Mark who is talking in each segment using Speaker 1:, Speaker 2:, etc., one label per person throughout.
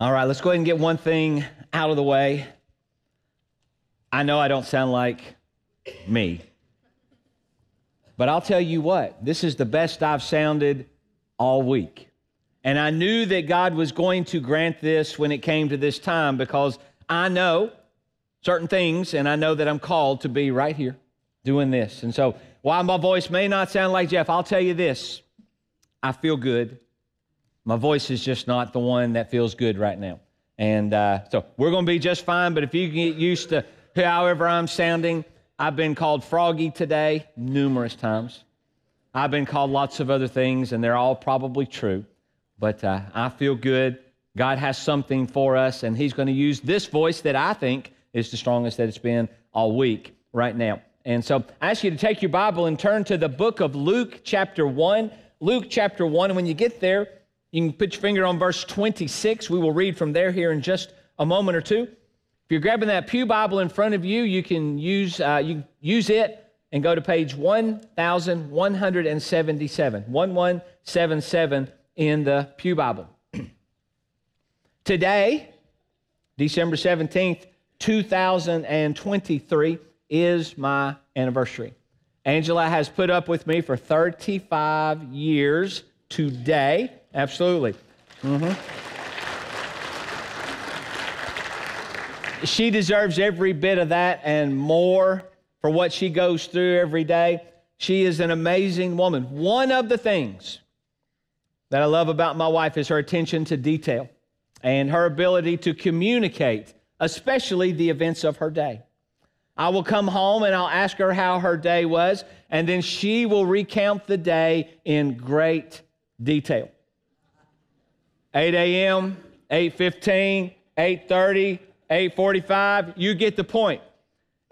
Speaker 1: All right, let's go ahead and get one thing out of the way. I know I don't sound like me, but I'll tell you what, this is the best I've sounded all week. And I knew that God was going to grant this when it came to this time because I know certain things and I know that I'm called to be right here doing this. And so while my voice may not sound like Jeff, I'll tell you this I feel good. My voice is just not the one that feels good right now. And uh, so we're going to be just fine, but if you can get used to however I'm sounding, I've been called froggy today numerous times. I've been called lots of other things, and they're all probably true. But uh, I feel good. God has something for us, and He's going to use this voice that I think is the strongest that it's been all week right now. And so I ask you to take your Bible and turn to the book of Luke, chapter 1. Luke, chapter 1. And when you get there, you can put your finger on verse 26. We will read from there here in just a moment or two. If you're grabbing that Pew Bible in front of you, you can use, uh, you use it and go to page 1177. 1177 in the Pew Bible. Today, December 17th, 2023 is my anniversary. Angela has put up with me for 35 years today. Absolutely. Mm-hmm. She deserves every bit of that and more for what she goes through every day. She is an amazing woman. One of the things that I love about my wife is her attention to detail and her ability to communicate, especially the events of her day. I will come home and I'll ask her how her day was, and then she will recount the day in great detail. 8 a.m., 8:15, 8:30, 8:45, you get the point.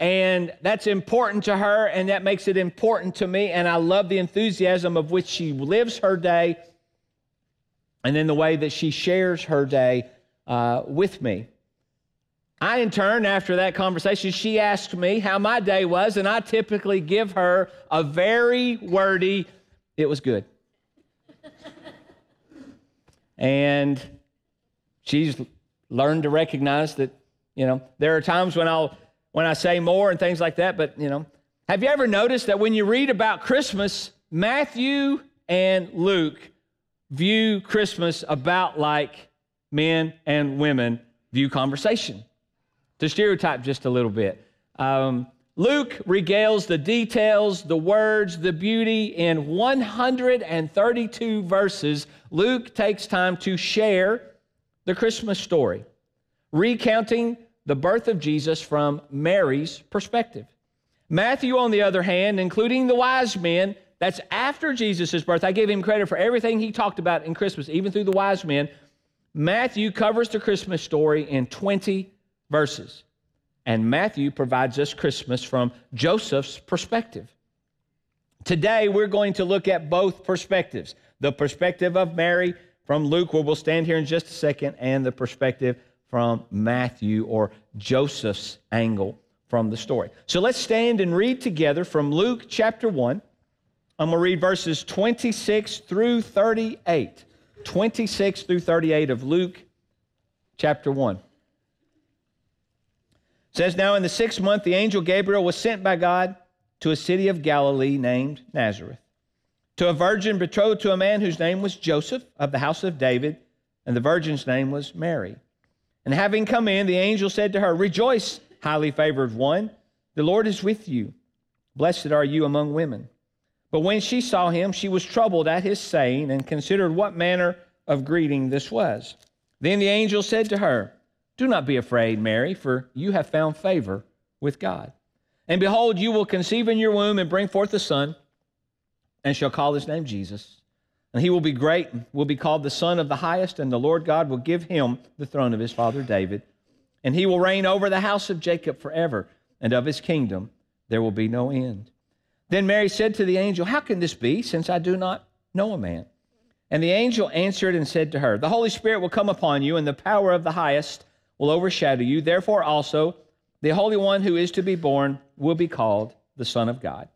Speaker 1: And that's important to her, and that makes it important to me. And I love the enthusiasm of which she lives her day, and then the way that she shares her day uh, with me. I, in turn, after that conversation, she asked me how my day was, and I typically give her a very wordy, it was good. And she's learned to recognize that, you know, there are times when I'll when I say more and things like that, but you know, have you ever noticed that when you read about Christmas, Matthew and Luke view Christmas about like men and women view conversation? to stereotype just a little bit. Um, Luke regales the details, the words, the beauty in 132 verses. Luke takes time to share the Christmas story, recounting the birth of Jesus from Mary's perspective. Matthew, on the other hand, including the wise men, that's after Jesus' birth. I gave him credit for everything he talked about in Christmas, even through the wise men. Matthew covers the Christmas story in 20 verses. And Matthew provides us Christmas from Joseph's perspective. Today, we're going to look at both perspectives the perspective of Mary from Luke, where we'll stand here in just a second, and the perspective from Matthew or Joseph's angle from the story. So let's stand and read together from Luke chapter 1. I'm going to read verses 26 through 38. 26 through 38 of Luke chapter 1 says now in the sixth month the angel gabriel was sent by god to a city of galilee named nazareth to a virgin betrothed to a man whose name was joseph of the house of david and the virgin's name was mary. And having come in the angel said to her rejoice highly favored one. The lord is with you. Blessed are you among women but when she saw him she was troubled at his saying and considered what manner of greeting this was. Then the angel said to her do not be afraid, Mary, for you have found favor with God. And behold, you will conceive in your womb and bring forth a son, and shall call his name Jesus. And he will be great, and will be called the Son of the Highest, and the Lord God will give him the throne of his father David. And he will reign over the house of Jacob forever, and of his kingdom there will be no end. Then Mary said to the angel, How can this be, since I do not know a man? And the angel answered and said to her, The Holy Spirit will come upon you, and the power of the highest will overshadow you. Therefore, also, the Holy One who is to be born will be called the Son of God.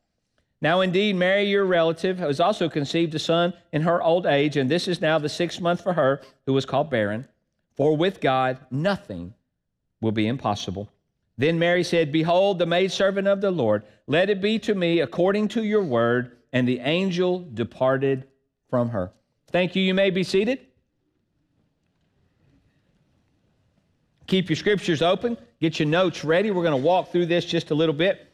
Speaker 1: Now, indeed, Mary, your relative, has also conceived a son in her old age, and this is now the sixth month for her who was called barren. for with God nothing will be impossible. Then Mary said, Behold, the maidservant of the Lord, let it be to me according to your word. And the angel departed from her. Thank you. You may be seated. Keep your scriptures open. Get your notes ready. We're going to walk through this just a little bit.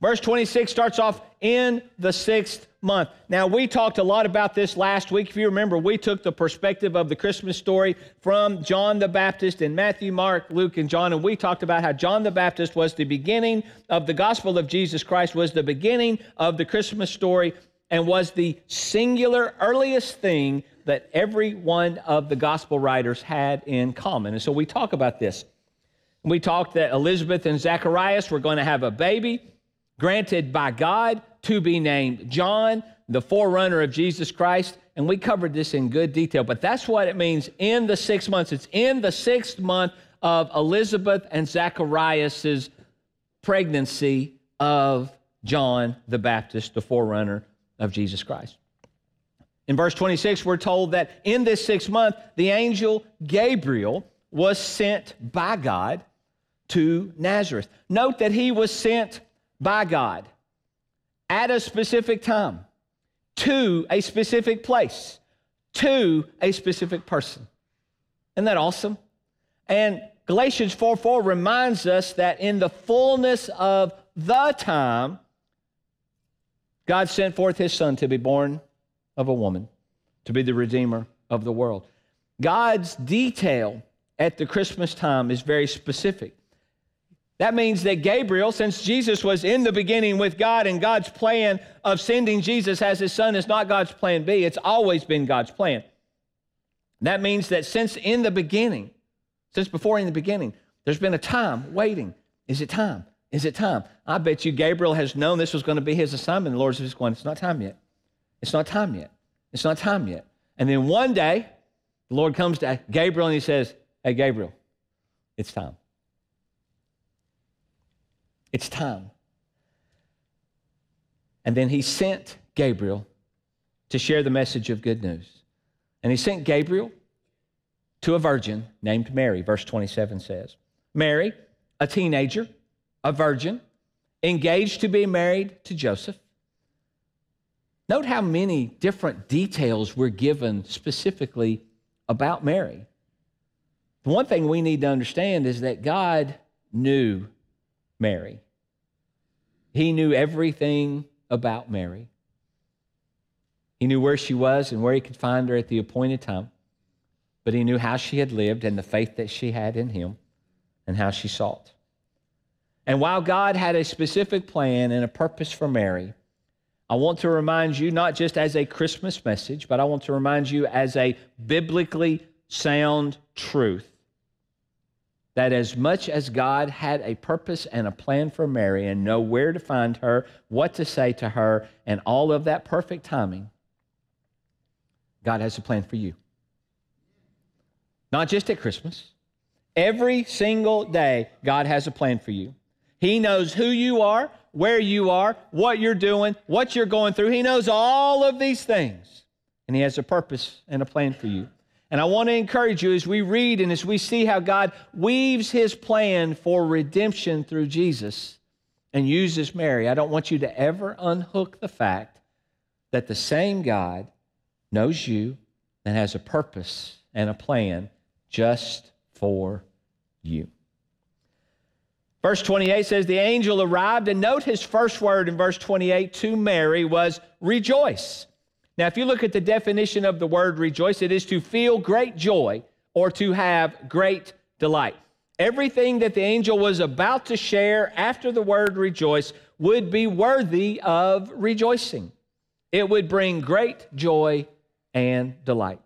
Speaker 1: Verse 26 starts off in the sixth month. Now, we talked a lot about this last week. If you remember, we took the perspective of the Christmas story from John the Baptist in Matthew, Mark, Luke, and John, and we talked about how John the Baptist was the beginning of the gospel of Jesus Christ, was the beginning of the Christmas story, and was the singular earliest thing that every one of the gospel writers had in common. And so we talk about this. We talked that Elizabeth and Zacharias were going to have a baby granted by God to be named John, the forerunner of Jesus Christ. And we covered this in good detail, but that's what it means in the six months. It's in the sixth month of Elizabeth and Zacharias' pregnancy of John the Baptist, the forerunner of Jesus Christ. In verse 26, we're told that in this sixth month, the angel Gabriel was sent by God to Nazareth. Note that he was sent by God at a specific time to a specific place to a specific person. Isn't that awesome? And Galatians 4 4 reminds us that in the fullness of the time, God sent forth his son to be born of a woman, to be the redeemer of the world. God's detail at the Christmas time is very specific. That means that Gabriel, since Jesus was in the beginning with God and God's plan of sending Jesus as his son is not God's plan B, it's always been God's plan. That means that since in the beginning, since before in the beginning, there's been a time waiting. Is it time? Is it time? I bet you Gabriel has known this was going to be his assignment. The Lord's just going, it's not time yet. It's not time yet. It's not time yet. And then one day, the Lord comes to Gabriel and he says, Hey, Gabriel, it's time. It's time. And then he sent Gabriel to share the message of good news. And he sent Gabriel to a virgin named Mary, verse 27 says. Mary, a teenager, a virgin, engaged to be married to Joseph. Note how many different details we're given specifically about Mary. The one thing we need to understand is that God knew Mary. He knew everything about Mary. He knew where she was and where he could find her at the appointed time, but he knew how she had lived and the faith that she had in him and how she sought. And while God had a specific plan and a purpose for Mary, I want to remind you, not just as a Christmas message, but I want to remind you as a biblically sound truth that as much as God had a purpose and a plan for Mary and know where to find her, what to say to her, and all of that perfect timing, God has a plan for you. Not just at Christmas. Every single day, God has a plan for you. He knows who you are, where you are, what you're doing, what you're going through. He knows all of these things. And He has a purpose and a plan for you. And I want to encourage you as we read and as we see how God weaves his plan for redemption through Jesus and uses Mary, I don't want you to ever unhook the fact that the same God knows you and has a purpose and a plan just for you. Verse 28 says, The angel arrived, and note his first word in verse 28 to Mary was rejoice. Now, if you look at the definition of the word rejoice, it is to feel great joy or to have great delight. Everything that the angel was about to share after the word rejoice would be worthy of rejoicing. It would bring great joy and delight.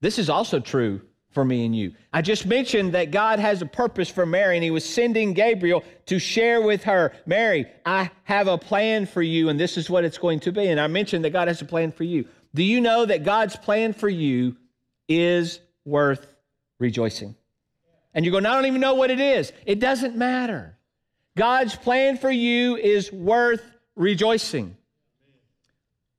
Speaker 1: This is also true for me and you. I just mentioned that God has a purpose for Mary, and He was sending Gabriel to share with her, Mary, I have a plan for you, and this is what it's going to be. And I mentioned that God has a plan for you. Do you know that God's plan for you is worth rejoicing? And you go, I don't even know what it is. It doesn't matter. God's plan for you is worth rejoicing.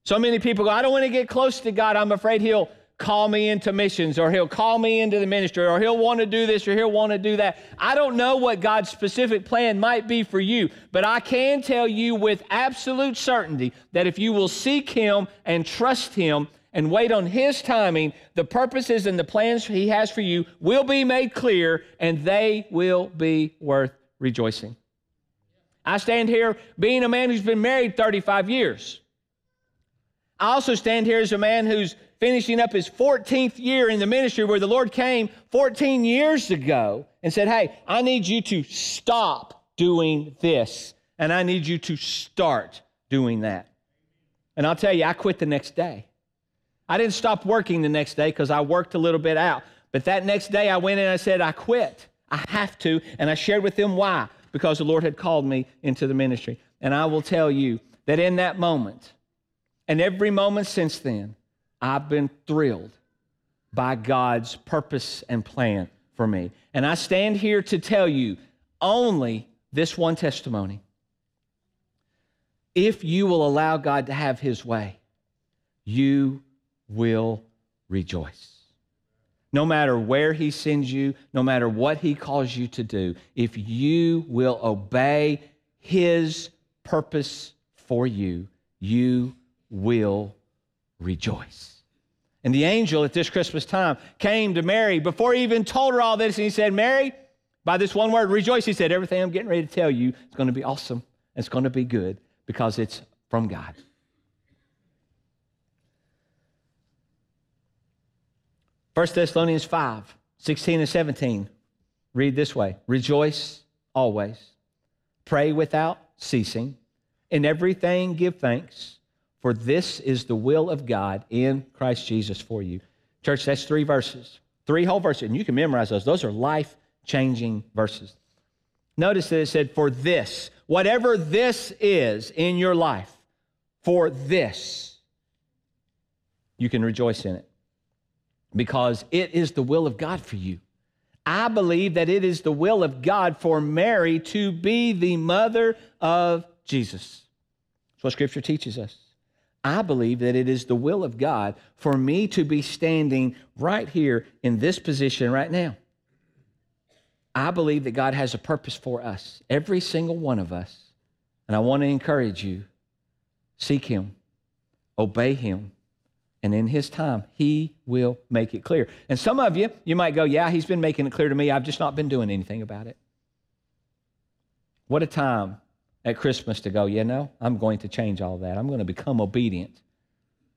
Speaker 1: So many people go, I don't want to get close to God. I'm afraid He'll call me into missions or he'll call me into the ministry or he'll want to do this or he'll want to do that. I don't know what God's specific plan might be for you, but I can tell you with absolute certainty that if you will seek him and trust him and wait on his timing, the purposes and the plans he has for you will be made clear and they will be worth rejoicing. I stand here being a man who's been married 35 years. I also stand here as a man who's finishing up his 14th year in the ministry where the Lord came 14 years ago and said, Hey, I need you to stop doing this, and I need you to start doing that. And I'll tell you, I quit the next day. I didn't stop working the next day because I worked a little bit out. But that next day, I went in and I said, I quit. I have to. And I shared with them why. Because the Lord had called me into the ministry. And I will tell you that in that moment, and every moment since then, I've been thrilled by God's purpose and plan for me. And I stand here to tell you only this one testimony. If you will allow God to have his way, you will rejoice. No matter where he sends you, no matter what he calls you to do, if you will obey his purpose for you, you will rejoice. And the angel at this Christmas time came to Mary before he even told her all this, and he said, Mary, by this one word, rejoice. He said, Everything I'm getting ready to tell you is going to be awesome. It's going to be good because it's from God. 1 Thessalonians 5 16 and 17 read this way Rejoice always, pray without ceasing, in everything give thanks for this is the will of God in Christ Jesus for you. Church, that's three verses, three whole verses, and you can memorize those. Those are life changing verses. Notice that it said, For this, whatever this is in your life, for this, you can rejoice in it because it is the will of God for you. I believe that it is the will of God for Mary to be the mother of Jesus. That's what Scripture teaches us. I believe that it is the will of God for me to be standing right here in this position right now. I believe that God has a purpose for us, every single one of us. And I want to encourage you seek Him, obey Him, and in His time, He will make it clear. And some of you, you might go, Yeah, He's been making it clear to me. I've just not been doing anything about it. What a time at Christmas to go, you know, I'm going to change all that. I'm going to become obedient.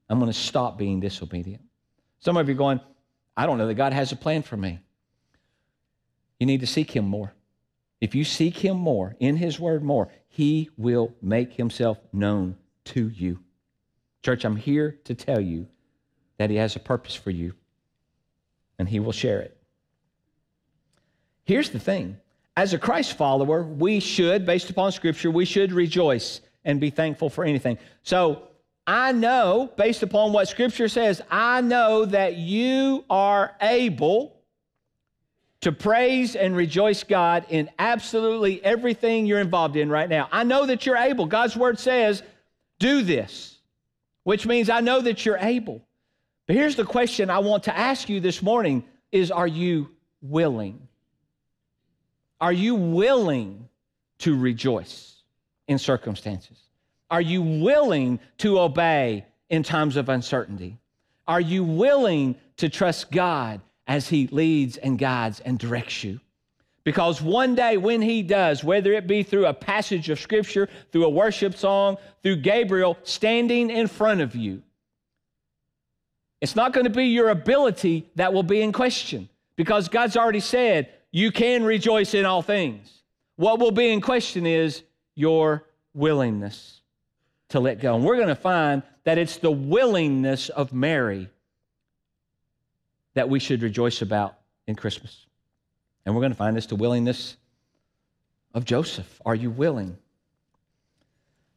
Speaker 1: I'm going to stop being disobedient. Some of you are going, I don't know that God has a plan for me. You need to seek Him more. If you seek Him more, in His Word more, He will make Himself known to you. Church, I'm here to tell you that He has a purpose for you, and He will share it. Here's the thing as a Christ follower, we should, based upon Scripture, we should rejoice and be thankful for anything. So I know, based upon what Scripture says, I know that you are able to praise and rejoice God in absolutely everything you're involved in right now. I know that you're able. God's Word says, do this, which means I know that you're able. But here's the question I want to ask you this morning is are you willing? Are you willing to rejoice in circumstances? Are you willing to obey in times of uncertainty? Are you willing to trust God as He leads and guides and directs you? Because one day when He does, whether it be through a passage of Scripture, through a worship song, through Gabriel standing in front of you, it's not going to be your ability that will be in question because God's already said, you can rejoice in all things. What will be in question is your willingness to let go. And we're going to find that it's the willingness of Mary that we should rejoice about in Christmas. And we're going to find this the willingness of Joseph. Are you willing?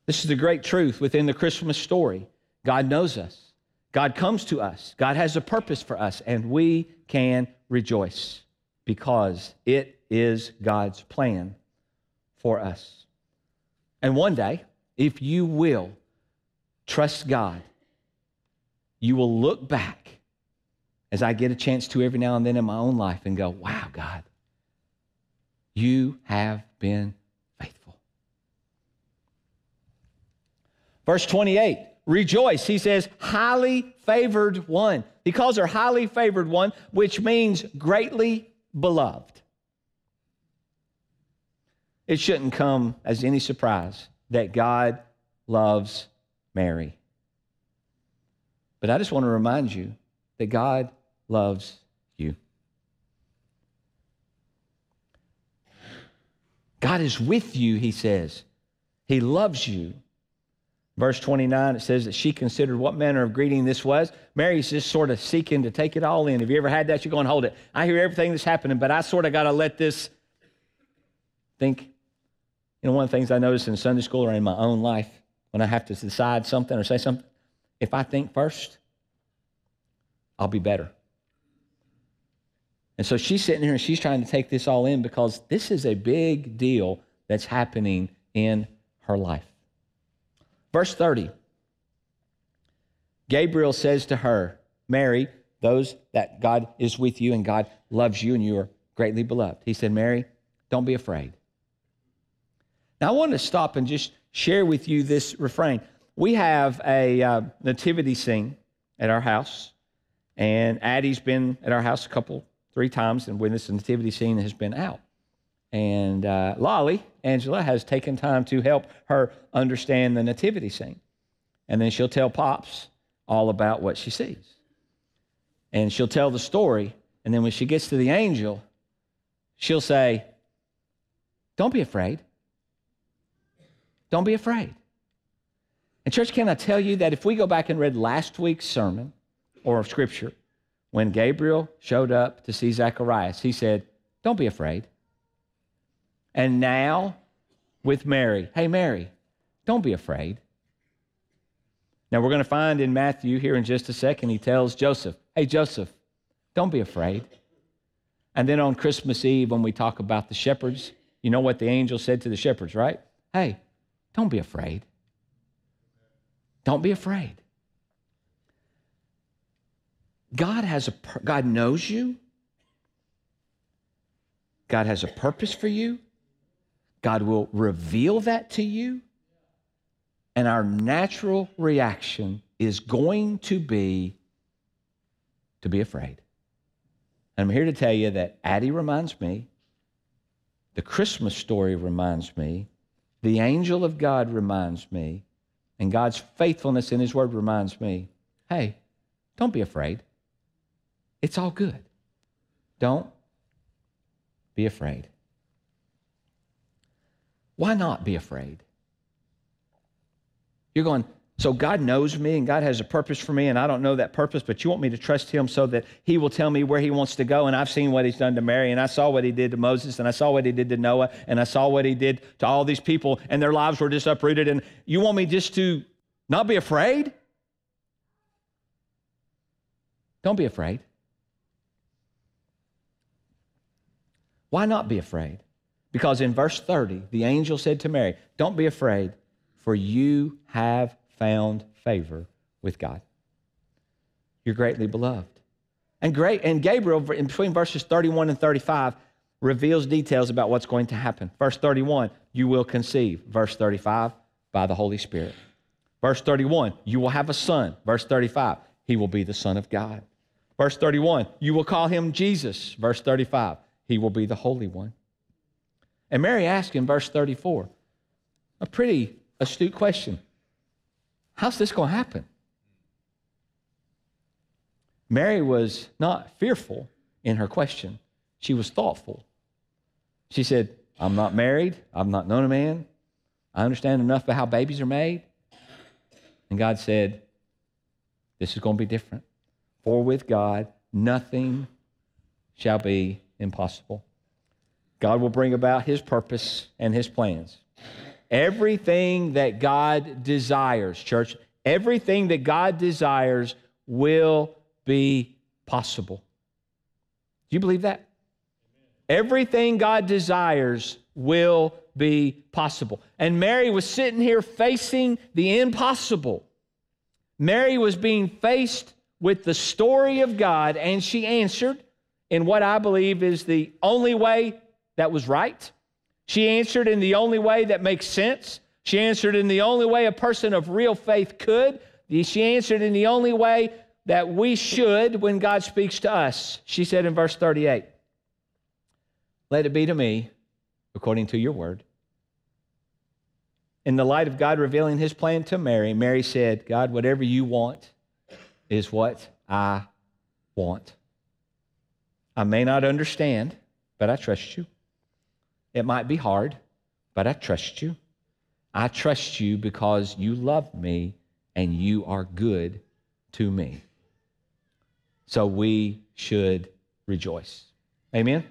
Speaker 1: This is the great truth within the Christmas story. God knows us. God comes to us. God has a purpose for us, and we can rejoice because it is God's plan for us. And one day, if you will trust God, you will look back as I get a chance to every now and then in my own life and go, wow, God, you have been faithful. Verse 28 Rejoice. He says, highly favored one. He calls her highly favored one, which means greatly beloved. It shouldn't come as any surprise that God loves Mary. But I just want to remind you that God loves you. God is with you, he says. He loves you. Verse 29, it says that she considered what manner of greeting this was. Mary's just sort of seeking to take it all in. Have you ever had that? You're going, hold it. I hear everything that's happening, but I sort of got to let this think. You know, one of the things I notice in Sunday school or in my own life, when I have to decide something or say something, if I think first, I'll be better. And so she's sitting here and she's trying to take this all in because this is a big deal that's happening in her life. Verse 30 Gabriel says to her, Mary, those that God is with you and God loves you and you are greatly beloved. He said, Mary, don't be afraid. Now, I want to stop and just share with you this refrain. We have a uh, nativity scene at our house, and Addie's been at our house a couple three times, and when this nativity scene has been out. And uh, Lolly, Angela, has taken time to help her understand the nativity scene. And then she'll tell Pops all about what she sees. And she'll tell the story. And then when she gets to the angel, she'll say, Don't be afraid. Don't be afraid. And, church, can I tell you that if we go back and read last week's sermon or scripture, when Gabriel showed up to see Zacharias, he said, Don't be afraid. And now with Mary, hey, Mary, don't be afraid. Now we're going to find in Matthew here in just a second, he tells Joseph, hey, Joseph, don't be afraid. And then on Christmas Eve, when we talk about the shepherds, you know what the angel said to the shepherds, right? Hey, don't be afraid. Don't be afraid. God has a God knows you. God has a purpose for you. God will reveal that to you. And our natural reaction is going to be to be afraid. And I'm here to tell you that Addie reminds me, the Christmas story reminds me, the angel of God reminds me, and God's faithfulness in His Word reminds me hey, don't be afraid. It's all good. Don't be afraid. Why not be afraid? You're going, so God knows me and God has a purpose for me, and I don't know that purpose, but you want me to trust Him so that He will tell me where He wants to go. And I've seen what He's done to Mary, and I saw what He did to Moses, and I saw what He did to Noah, and I saw what He did to all these people, and their lives were just uprooted. And you want me just to not be afraid? Don't be afraid. Why not be afraid? Because in verse 30, the angel said to Mary, Don't be afraid, for you have found favor with God. You're greatly beloved. And great and Gabriel in between verses 31 and 35 reveals details about what's going to happen. Verse 31, you will conceive. Verse 35, by the Holy Spirit. Verse 31, you will have a son. Verse 35, he will be the Son of God. Verse 31, you will call him Jesus. Verse 35, he will be the Holy One. And Mary asked in verse 34 a pretty astute question How's this going to happen? Mary was not fearful in her question, she was thoughtful. She said, I'm not married, I've not known a man, I understand enough about how babies are made. And God said, This is going to be different. For with God, nothing shall be impossible. God will bring about his purpose and his plans. Everything that God desires, church, everything that God desires will be possible. Do you believe that? Everything God desires will be possible. And Mary was sitting here facing the impossible. Mary was being faced with the story of God, and she answered in what I believe is the only way that was right. She answered in the only way that makes sense. She answered in the only way a person of real faith could. She answered in the only way that we should when God speaks to us. She said in verse 38, Let it be to me according to your word. In the light of God revealing his plan to Mary, Mary said, God, whatever you want is what I want. I may not understand, but I trust you. It might be hard, but I trust you. I trust you because you love me and you are good to me. So we should rejoice. Amen?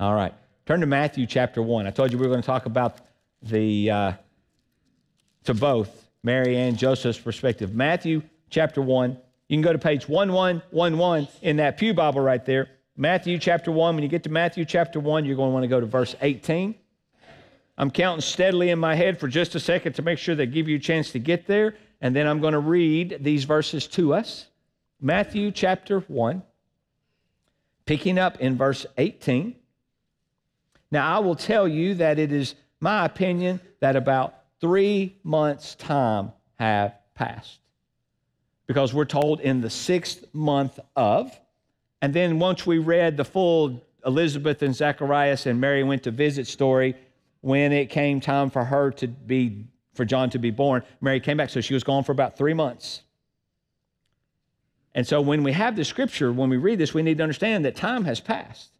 Speaker 1: All right. Turn to Matthew chapter 1. I told you we were going to talk about the, uh, to both Mary and Joseph's perspective. Matthew chapter 1. You can go to page 1111 in that Pew Bible right there. Matthew chapter 1. When you get to Matthew chapter 1, you're going to want to go to verse 18. I'm counting steadily in my head for just a second to make sure they give you a chance to get there. And then I'm going to read these verses to us. Matthew chapter 1, picking up in verse 18. Now, I will tell you that it is my opinion that about three months' time have passed. Because we're told in the sixth month of, and then once we read the full Elizabeth and Zacharias and Mary went to visit story, when it came time for her to be, for John to be born, Mary came back. So she was gone for about three months. And so when we have the scripture, when we read this, we need to understand that time has passed.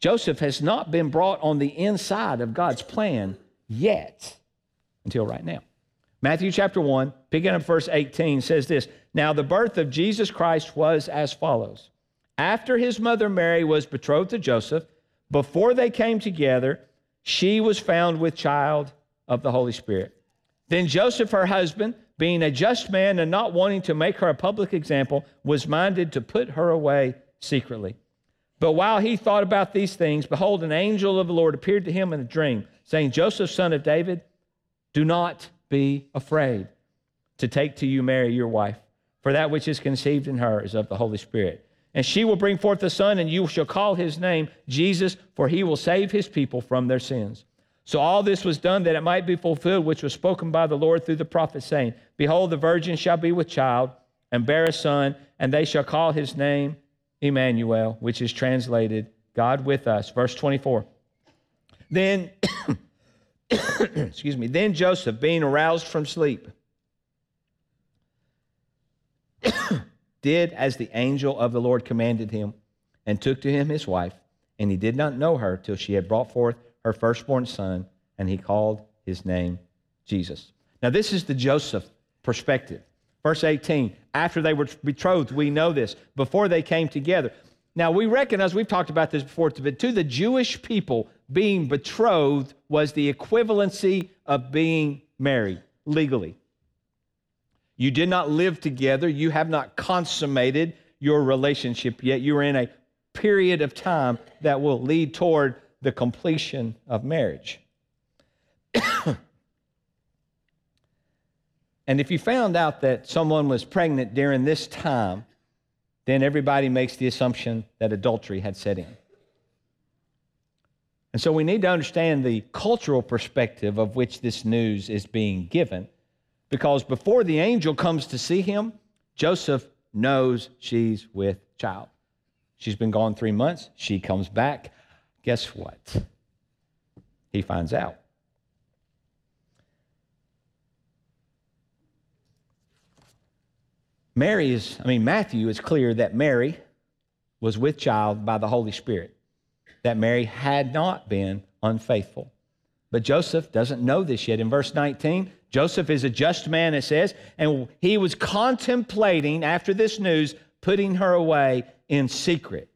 Speaker 1: Joseph has not been brought on the inside of God's plan yet until right now. Matthew chapter 1, picking up verse 18, says this Now the birth of Jesus Christ was as follows. After his mother Mary was betrothed to Joseph, before they came together, she was found with child of the Holy Spirit. Then Joseph, her husband, being a just man and not wanting to make her a public example, was minded to put her away secretly. But while he thought about these things, behold, an angel of the Lord appeared to him in a dream, saying, Joseph, son of David, do not be afraid to take to you Mary, your wife, for that which is conceived in her is of the Holy Spirit. And she will bring forth a son, and you shall call his name Jesus, for he will save his people from their sins. So all this was done that it might be fulfilled, which was spoken by the Lord through the prophet, saying, Behold, the virgin shall be with child, and bear a son, and they shall call his name Emmanuel, which is translated God with us. Verse 24. Then, excuse me, then Joseph, being aroused from sleep, did as the angel of the Lord commanded him, and took to him his wife, and he did not know her till she had brought forth her firstborn son, and he called his name Jesus. Now, this is the Joseph perspective. Verse 18, after they were betrothed, we know this, before they came together. Now, we recognize, we've talked about this before, but to the Jewish people, being betrothed was the equivalency of being married legally. You did not live together, you have not consummated your relationship yet. You are in a period of time that will lead toward the completion of marriage. And if you found out that someone was pregnant during this time, then everybody makes the assumption that adultery had set in. And so we need to understand the cultural perspective of which this news is being given, because before the angel comes to see him, Joseph knows she's with child. She's been gone three months. She comes back. Guess what? He finds out. Mary is, I mean, Matthew is clear that Mary was with child by the Holy Spirit, that Mary had not been unfaithful. But Joseph doesn't know this yet. In verse 19, Joseph is a just man, it says, and he was contemplating, after this news, putting her away in secret.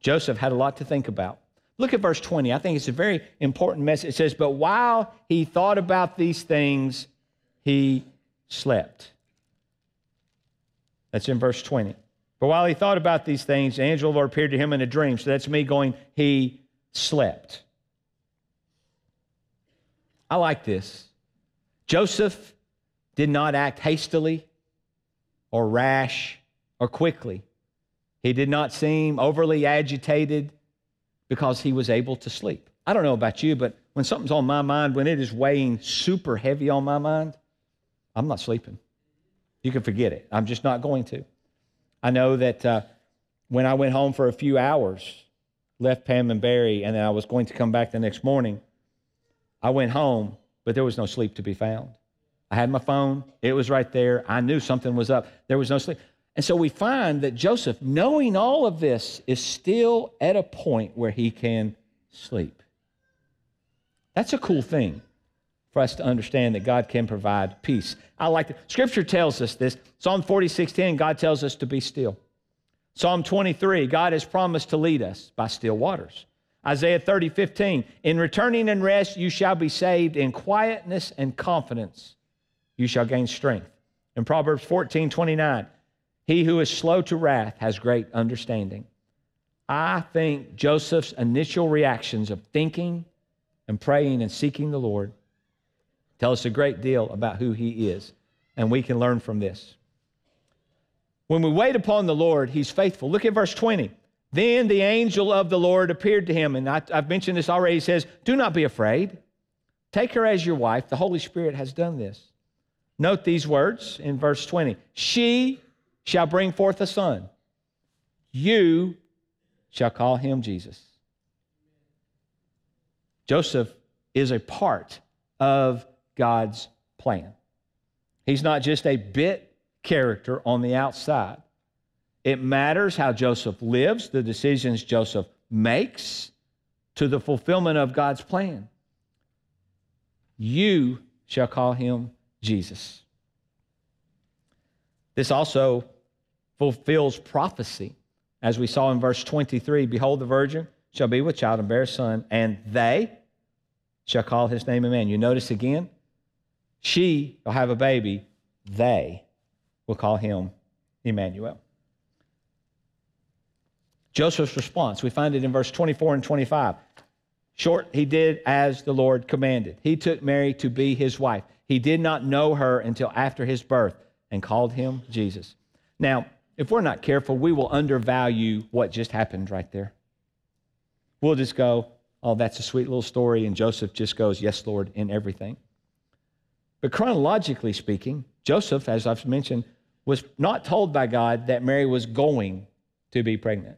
Speaker 1: Joseph had a lot to think about. Look at verse 20. I think it's a very important message. It says, But while he thought about these things, he slept. That's in verse 20. But while he thought about these things, the angel of the Lord appeared to him in a dream. So that's me going, he slept. I like this. Joseph did not act hastily. or rash or quickly. He did not seem overly agitated because he was able to sleep. I don't know about you, but when something's on my mind, when it is weighing super heavy on my mind, I'm not sleeping. You can forget it. I'm just not going to. I know that uh, when I went home for a few hours, left Pam and Barry, and then I was going to come back the next morning, I went home, but there was no sleep to be found. I had my phone, it was right there. I knew something was up. There was no sleep. And so we find that Joseph, knowing all of this, is still at a point where he can sleep. That's a cool thing for us to understand that God can provide peace. I like it. Scripture tells us this. Psalm 46:10, God tells us to be still. Psalm 23, God has promised to lead us by still waters. Isaiah 30, 15, in returning and rest you shall be saved, in quietness and confidence you shall gain strength. In Proverbs 14, 29, he who is slow to wrath has great understanding. I think Joseph's initial reactions of thinking and praying and seeking the Lord tell us a great deal about who he is, and we can learn from this. When we wait upon the Lord, he's faithful. Look at verse 20. Then the angel of the Lord appeared to him, and I, have mentioned this already. He says, Do not be afraid. Take her as your wife. The Holy Spirit has done this. Note these words in verse 20 She shall bring forth a son. You shall call him Jesus. Joseph is a part of God's plan. He's not just a bit character on the outside. It matters how Joseph lives, the decisions Joseph makes to the fulfillment of God's plan. You shall call him Jesus. This also fulfills prophecy. As we saw in verse 23 Behold, the virgin shall be with child and bear a son, and they shall call his name Emmanuel. You notice again, she will have a baby, they will call him Emmanuel. Joseph's response, we find it in verse 24 and 25. Short, he did as the Lord commanded. He took Mary to be his wife. He did not know her until after his birth and called him Jesus. Now, if we're not careful, we will undervalue what just happened right there. We'll just go, oh, that's a sweet little story. And Joseph just goes, yes, Lord, in everything. But chronologically speaking, Joseph, as I've mentioned, was not told by God that Mary was going to be pregnant.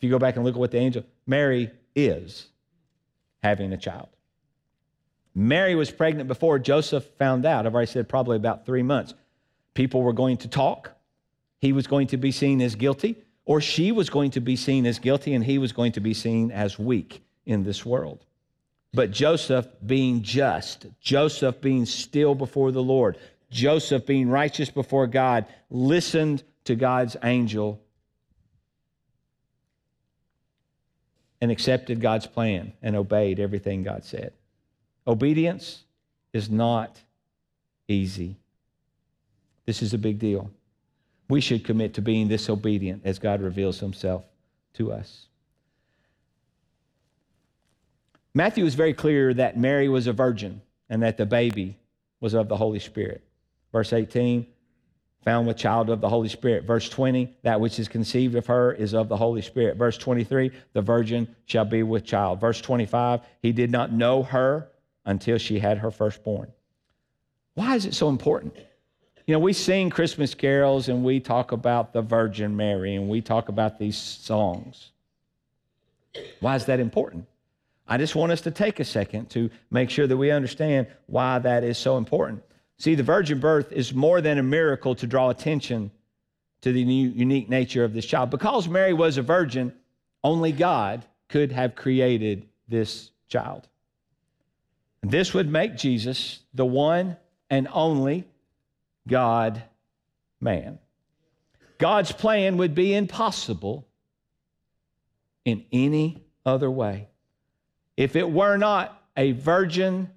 Speaker 1: If you go back and look at what the angel, Mary is having a child. Mary was pregnant before Joseph found out. I've already said probably about three months. People were going to talk. He was going to be seen as guilty, or she was going to be seen as guilty, and he was going to be seen as weak in this world. But Joseph being just, Joseph being still before the Lord, Joseph being righteous before God, listened to God's angel and accepted God's plan and obeyed everything God said. Obedience is not easy. This is a big deal. We should commit to being this obedient as God reveals himself to us. Matthew is very clear that Mary was a virgin and that the baby was of the Holy Spirit. Verse 18, found with child of the Holy Spirit. Verse 20, that which is conceived of her is of the Holy Spirit. Verse 23, the virgin shall be with child. Verse 25, he did not know her until she had her firstborn. Why is it so important? You know, we sing Christmas carols and we talk about the Virgin Mary and we talk about these songs. Why is that important? I just want us to take a second to make sure that we understand why that is so important. See, the virgin birth is more than a miracle to draw attention to the unique nature of this child. Because Mary was a virgin, only God could have created this child. This would make Jesus the one and only God man. God's plan would be impossible in any other way. If it were not a virgin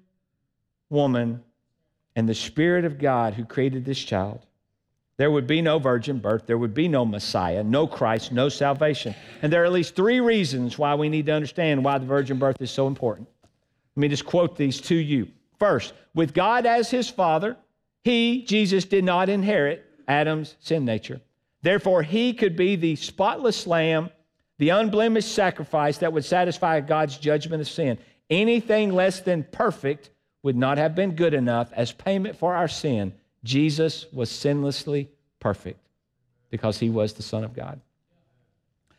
Speaker 1: woman and the Spirit of God who created this child, there would be no virgin birth, there would be no Messiah, no Christ, no salvation. And there are at least three reasons why we need to understand why the virgin birth is so important. Let me just quote these to you. First, with God as his father, he, Jesus, did not inherit Adam's sin nature. Therefore, he could be the spotless lamb, the unblemished sacrifice that would satisfy God's judgment of sin. Anything less than perfect would not have been good enough as payment for our sin. Jesus was sinlessly perfect because he was the Son of God.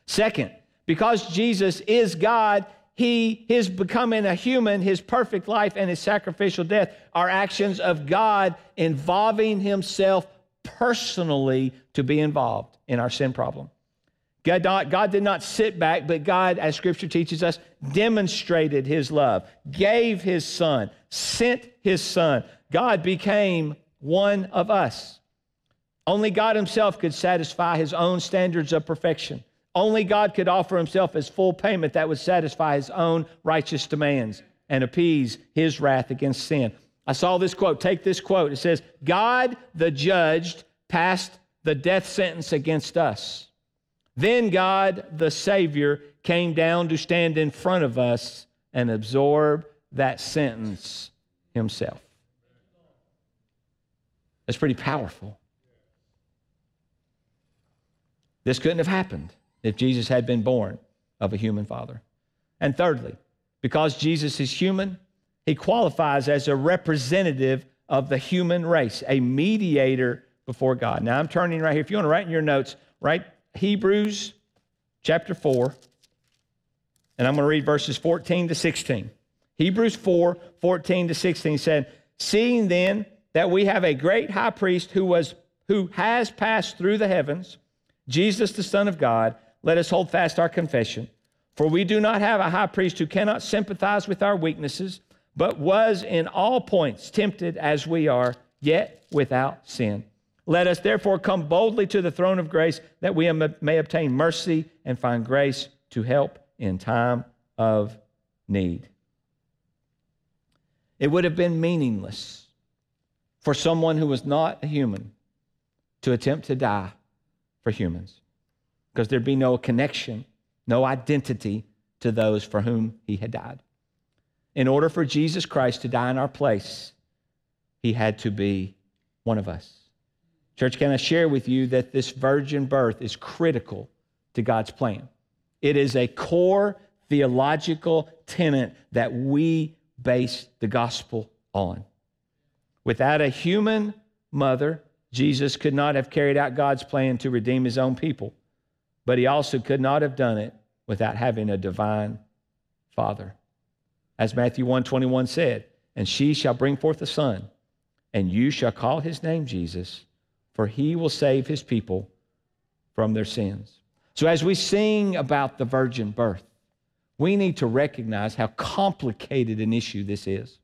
Speaker 1: Second, because Jesus is God, he his becoming a human, his perfect life and his sacrificial death are actions of God involving himself personally to be involved in our sin problem. God, not, God did not sit back, but God, as scripture teaches us, demonstrated his love, gave his son, sent his son. God became one of us. Only God himself could satisfy his own standards of perfection. Only God could offer himself as full payment that would satisfy his own righteous demands and appease his wrath against sin. I saw this quote. Take this quote. It says, God, the judged, passed the death sentence against us. Then God, the Savior, came down to stand in front of us and absorb that sentence himself. That's pretty powerful. This couldn't have happened if Jesus had been born of a human father. And thirdly, because Jesus is human, he qualifies as a representative of the human race, a mediator before God. Now I'm turning right here. If you want to write in your notes, write Hebrews chapter 4, and I'm going to read verses 14 to 16. Hebrews 4, 14 to 16 said, Seeing then that we have a great high priest who was who has passed through the heavens, Jesus the Son of God, let us hold fast our confession. For we do not have a high priest who cannot sympathize with our weaknesses, but was in all points tempted as we are, yet without sin. Let us therefore come boldly to the throne of grace that we may obtain mercy and find grace to help in time of need. It would have been meaningless for someone who was not a human to attempt to die for humans because there'd be no connection, no identity to those for whom he had died. In order for Jesus Christ to die in our place, he had to be one of us. Church, can I share with you that this virgin birth is critical to God's plan? It is a core theological tenet that we base the gospel on. Without a human mother, Jesus could not have carried out God's plan to redeem his own people, but he also could not have done it without having a divine father. As Matthew 121 said, and she shall bring forth a son, and you shall call his name Jesus, for he will save his people from their sins. So as we sing about the virgin birth, we need to recognize how complicated an issue this is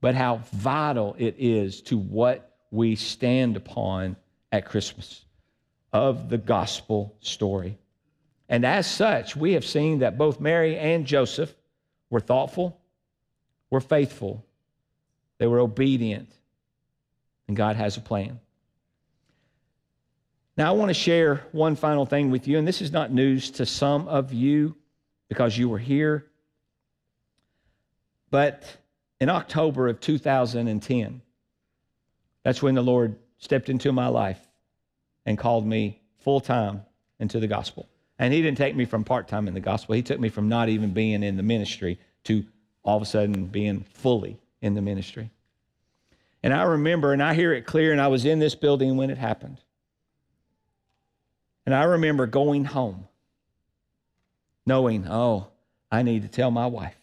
Speaker 1: but how vital it is to what we stand upon at Christmas of the gospel story. And as such, we have seen that both Mary and Joseph were thoughtful, were faithful, they were obedient, and God has a plan. Now, I want to share one final thing with you, and this is not news to some of you because you were here. But in October of 2010. That's when the Lord stepped into my life and called me full time into the gospel. And He didn't take me from part time in the gospel, He took me from not even being in the ministry to all of a sudden being fully in the ministry. And I remember, and I hear it clear, and I was in this building when it happened. And I remember going home knowing, oh, I need to tell my wife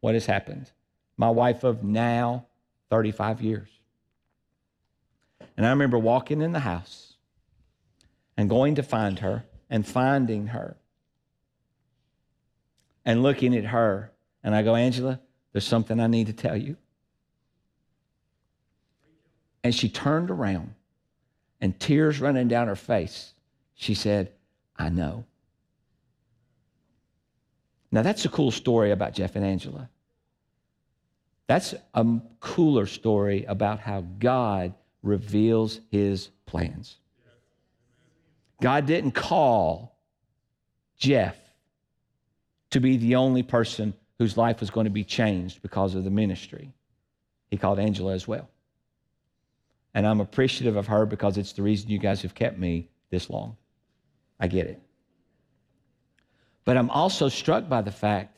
Speaker 1: what has happened my wife of now 35 years. And I remember walking in the house and going to find her and finding her and looking at her. And I go, Angela, there's something I need to tell you. And she turned around and tears running down her face. She said, I know. Now, that's a cool story about Jeff and Angela. That's a cooler story about how God reveals his plans. God didn't call Jeff to be the only person whose life was going to be changed because of the ministry. He called Angela as well. and I'm appreciative of her because it's the reason you guys have kept me this long. I get it. But I'm also struck by the fact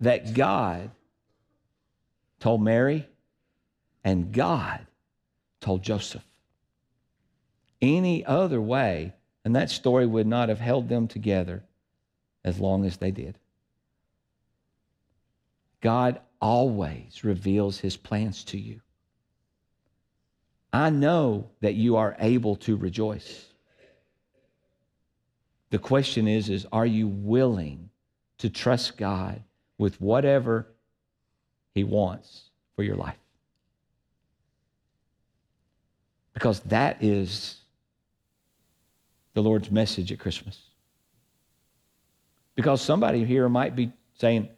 Speaker 1: that God told Mary and God told Joseph. Any other way, and that story would not have held them together as long as they did. God always reveals his plans to you. I know that you are able to rejoice. The question is is are you willing to trust God with whatever he wants for your life? Because that is the Lord's message at Christmas. Because somebody here might be saying,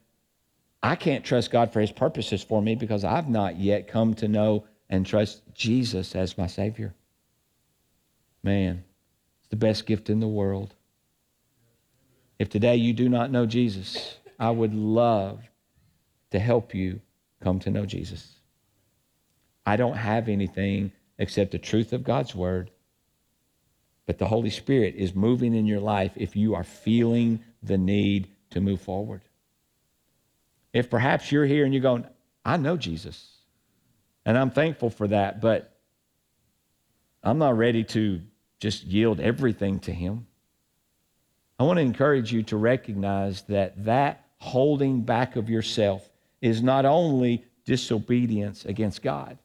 Speaker 1: I can't trust God for his purposes for me because I've not yet come to know and trust Jesus as my Savior. Man, it's the best gift in the world. If today you do not know Jesus, I would love to help you come to know Jesus. I don't have anything except the truth of God's Word. But the Holy Spirit is moving in your life if you are feeling the need to move forward. If perhaps you're here and you're going, I know Jesus, and I'm thankful for that, but I'm not ready to just yield everything to Him. I want to encourage you to recognize that that holding back of yourself is not only disobedience against God,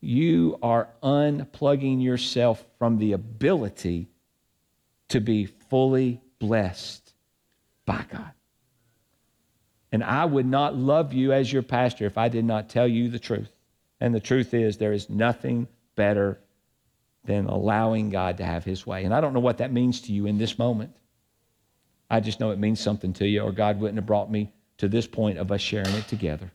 Speaker 1: you are unplugging yourself from the ability to be fully blessed by God. And I would not love you as your pastor if I did not tell you the truth. And the truth is, there is nothing better than allowing God to have his way. And I don't know what that means to you in this moment. I just know it means something to you, or God wouldn't have brought me to this point of us sharing it together.